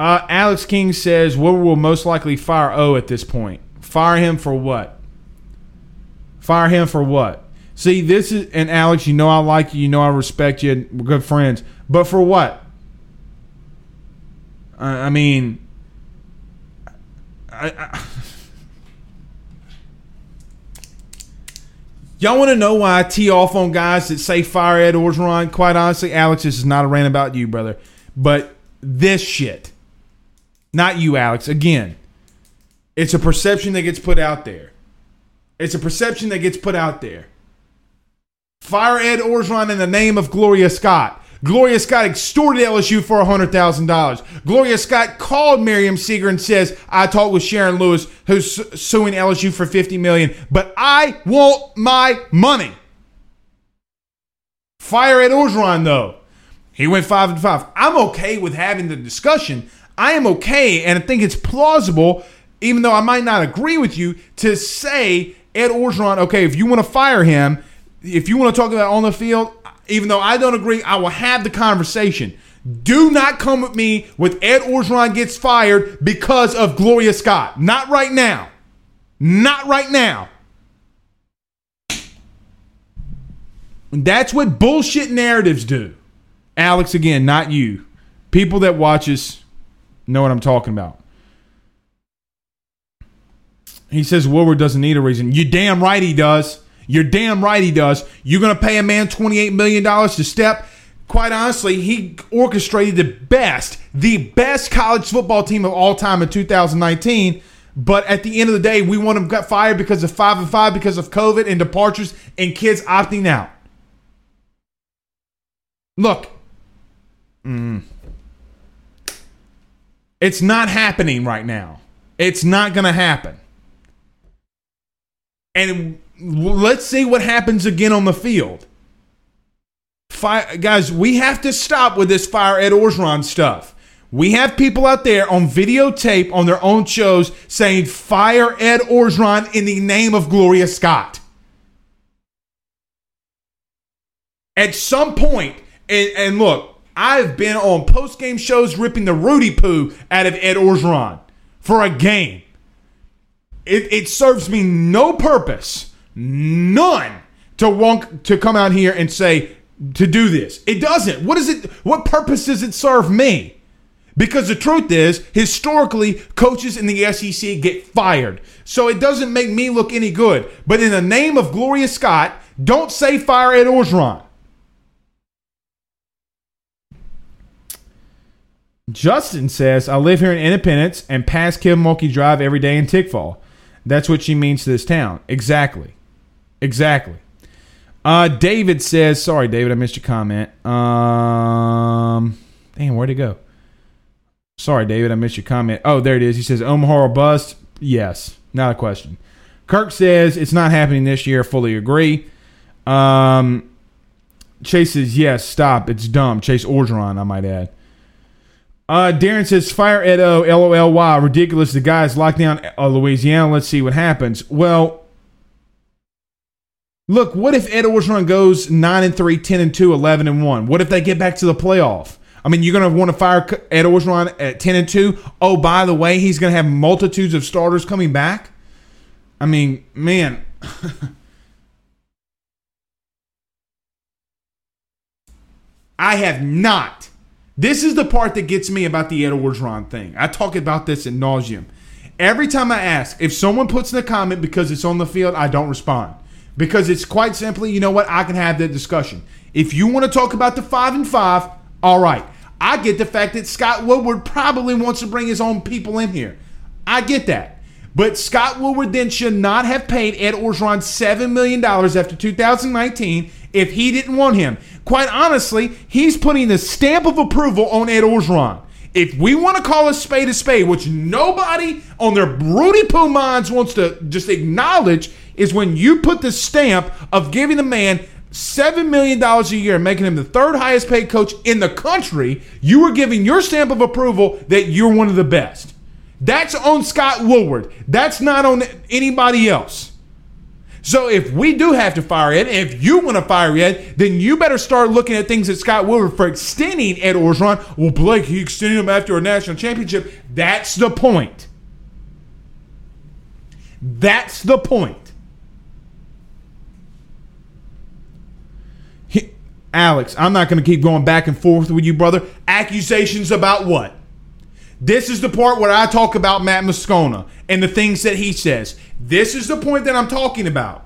Uh, Alex King says, "What will most likely fire O at this point? Fire him for what? Fire him for what? See, this is and Alex, you know I like you, you know I respect you, we're good friends, but for what? I, I mean, I, I Y'all want to know why I tee off on guys that say fire Ed Orgeron? Quite honestly, Alex, this is not a rant about you, brother. But this shit not you, Alex. Again, it's a perception that gets put out there. It's a perception that gets put out there. Fire Ed Orgeron in the name of Gloria Scott. Gloria Scott extorted LSU for $100,000. Gloria Scott called Miriam Segar and says, I talked with Sharon Lewis, who's suing LSU for 50 million, but I want my money. Fire Ed Orgeron, though. He went 5 and 5. I'm okay with having the discussion. I am okay, and I think it's plausible, even though I might not agree with you, to say Ed Orgeron, okay, if you want to fire him, if you want to talk about on the field, even though I don't agree, I will have the conversation. Do not come with me with Ed Orgeron gets fired because of Gloria Scott. Not right now. Not right now. That's what bullshit narratives do. Alex, again, not you. People that watch us know what I'm talking about. He says Woodward doesn't need a reason. You damn right he does. You're damn right he does. You're going to pay a man $28 million to step. Quite honestly, he orchestrated the best, the best college football team of all time in 2019. But at the end of the day, we want him got fired because of five and five, because of COVID and departures and kids opting out. Look, mm, it's not happening right now. It's not going to happen. And let's see what happens again on the field. Fire, guys, we have to stop with this fire Ed Orgeron stuff. We have people out there on videotape on their own shows saying fire Ed Orgeron in the name of Gloria Scott. At some point, and, and look, I've been on post game shows ripping the Rudy poo out of Ed Orgeron for a game. It, it serves me no purpose, none, to want to come out here and say to do this. It doesn't. What is it? What purpose does it serve me? Because the truth is, historically, coaches in the SEC get fired. So it doesn't make me look any good. But in the name of Gloria Scott, don't say fire Ed Orgeron. Justin says, I live here in Independence and pass Kim Mulkey Drive every day in Tickfaw. That's what she means to this town. Exactly. Exactly. Uh, David says, sorry, David, I missed your comment. Um, damn, where'd it go? Sorry, David, I missed your comment. Oh, there it is. He says Omaha or bust. Yes, not a question. Kirk says it's not happening this year. Fully agree. Um, Chase says yes. Stop. It's dumb. Chase Orgeron, I might add. Uh, Darren says fire Edo. LOL. Wow, ridiculous. The guys locked down uh, Louisiana. Let's see what happens. Well, look. What if Ed Orgeron goes nine and 3, 10 and 2, 11 and one? What if they get back to the playoff? I mean, you're going to want to fire Ed Orgeron at 10 and 2. Oh, by the way, he's going to have multitudes of starters coming back. I mean, man. I have not. This is the part that gets me about the Ed Orgeron thing. I talk about this in nauseum. Every time I ask, if someone puts in a comment because it's on the field, I don't respond. Because it's quite simply, you know what, I can have that discussion. If you want to talk about the five and five, all right. I get the fact that Scott Woodward probably wants to bring his own people in here. I get that. But Scott Woodward then should not have paid Ed Orgeron $7 million after 2019 if he didn't want him. Quite honestly, he's putting the stamp of approval on Ed Orgeron. If we want to call a spade a spade, which nobody on their Rudy Poo minds wants to just acknowledge, is when you put the stamp of giving the man seven million dollars a year, making him the third highest paid coach in the country, you are giving your stamp of approval that you're one of the best. That's on Scott Woodward. That's not on anybody else. So if we do have to fire Ed, if you want to fire Ed, then you better start looking at things at Scott Woodward for extending Ed Orgeron. Well, Blake, he extended him after a national championship. That's the point. That's the point. He, Alex, I'm not going to keep going back and forth with you, brother. Accusations about what? This is the part where I talk about Matt Moscona and the things that he says. This is the point that I'm talking about.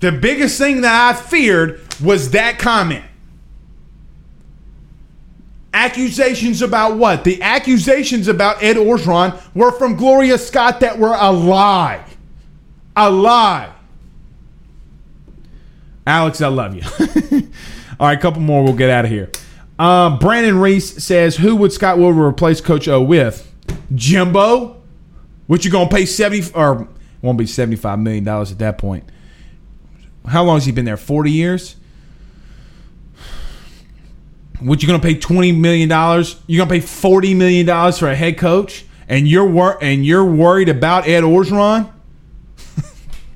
The biggest thing that I feared was that comment. Accusations about what? The accusations about Ed Orgeron were from Gloria Scott that were a lie. A lie. Alex, I love you. All right, a couple more. We'll get out of here. Uh, Brandon Reese says, "Who would Scott Woodward replace Coach O with? Jimbo? What you gonna pay seventy or won't be seventy five million dollars at that point? How long has he been there? Forty years? What you gonna pay twenty million dollars? You gonna pay forty million dollars for a head coach, and you're wor- and you're worried about Ed Orgeron?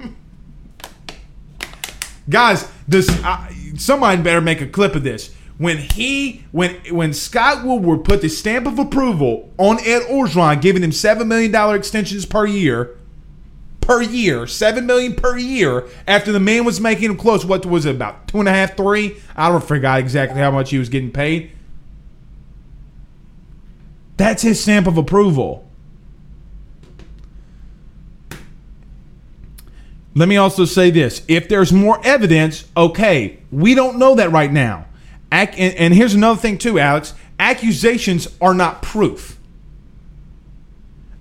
Guys, this uh, somebody better make a clip of this. When he when when Scott Woodward put the stamp of approval on Ed Orgeron, giving him seven million dollar extensions per year, per year, seven million per year, after the man was making him close. What was it about two and a half, three? I don't forgot exactly how much he was getting paid. That's his stamp of approval. Let me also say this. If there's more evidence, okay, we don't know that right now. Ac- and, and here's another thing, too, Alex. Accusations are not proof.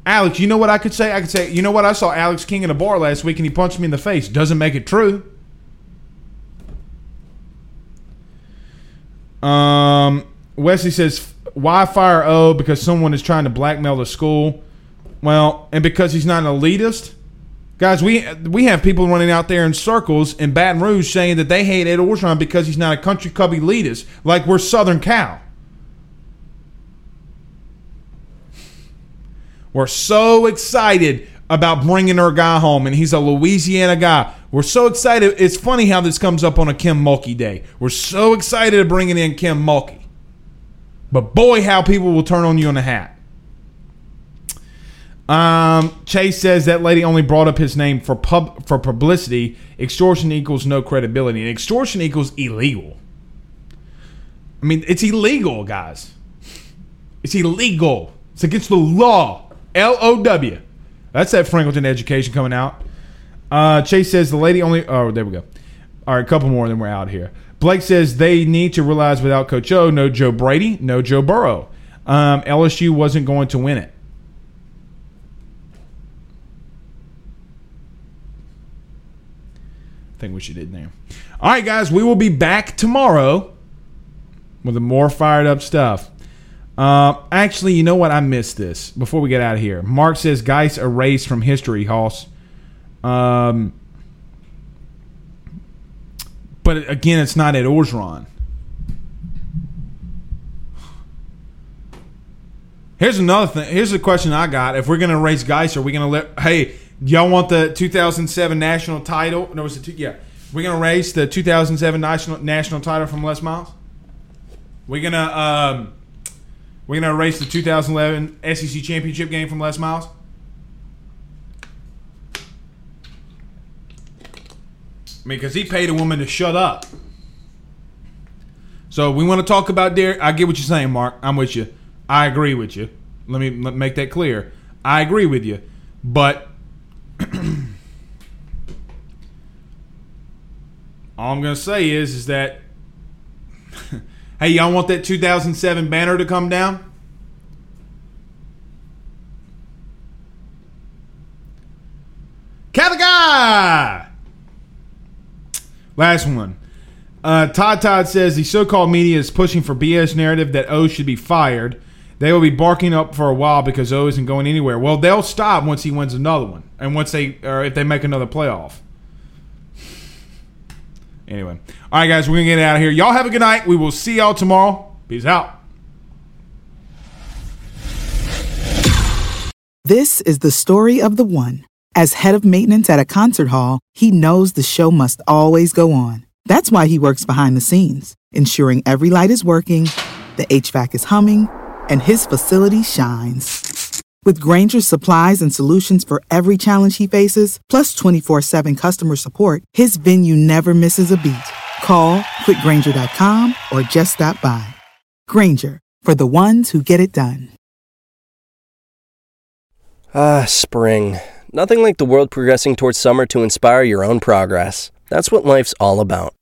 Alex, you know what I could say? I could say, you know what? I saw Alex King in a bar last week and he punched me in the face. Doesn't make it true. Um, Wesley says, why fire O? Because someone is trying to blackmail the school. Well, and because he's not an elitist. Guys, we we have people running out there in circles in Baton Rouge saying that they hate Ed Orgeron because he's not a country club elitist, like we're Southern Cal. We're so excited about bringing our guy home, and he's a Louisiana guy. We're so excited. It's funny how this comes up on a Kim Mulkey day. We're so excited to bringing in Kim Mulkey. But boy, how people will turn on you in a hat. Um, Chase says that lady only brought up his name for pub for publicity. Extortion equals no credibility, and extortion equals illegal. I mean, it's illegal, guys. It's illegal. It's against the law. L O W. That's that Franklinton education coming out. Uh, Chase says the lady only. Oh, there we go. All right, a couple more, then we're out here. Blake says they need to realize without Coach O, no Joe Brady, no Joe Burrow. Um, LSU wasn't going to win it. Think we should end there. All right, guys, we will be back tomorrow with the more fired up stuff. Uh, actually, you know what? I missed this before we get out of here. Mark says Geis erased from history, Hoss. Um, but again, it's not at Orgeron. Here's another thing. Here's a question I got. If we're going to race Geis, are we to let? Hey, y'all want the 2007 national title? No, was it? Two, yeah, we're to race the 2007 national national title from Les Miles. We're gonna um, we're gonna erase the 2011 SEC championship game from Les Miles. I mean, because he paid a woman to shut up. So we want to talk about Derek. I get what you're saying, Mark. I'm with you. I agree with you. Let me make that clear. I agree with you, but all I'm gonna say is is that hey, y'all want that 2007 banner to come down? Cavagai! Last one. Uh, Todd Todd says the so-called media is pushing for BS narrative that O should be fired. They will be barking up for a while because O isn't going anywhere. Well, they'll stop once he wins another one, and once they or if they make another playoff. Anyway, all right, guys, we're gonna get out of here. Y'all have a good night. We will see y'all tomorrow. Peace out. This is the story of the one. As head of maintenance at a concert hall, he knows the show must always go on. That's why he works behind the scenes, ensuring every light is working, the HVAC is humming, and his facility shines. With Grainger's supplies and solutions for every challenge he faces, plus 24 7 customer support, his venue never misses a beat. Call clickgrainger.com or just stop by. Granger, for the ones who get it done. Ah, spring. Nothing like the world progressing towards summer to inspire your own progress. That's what life's all about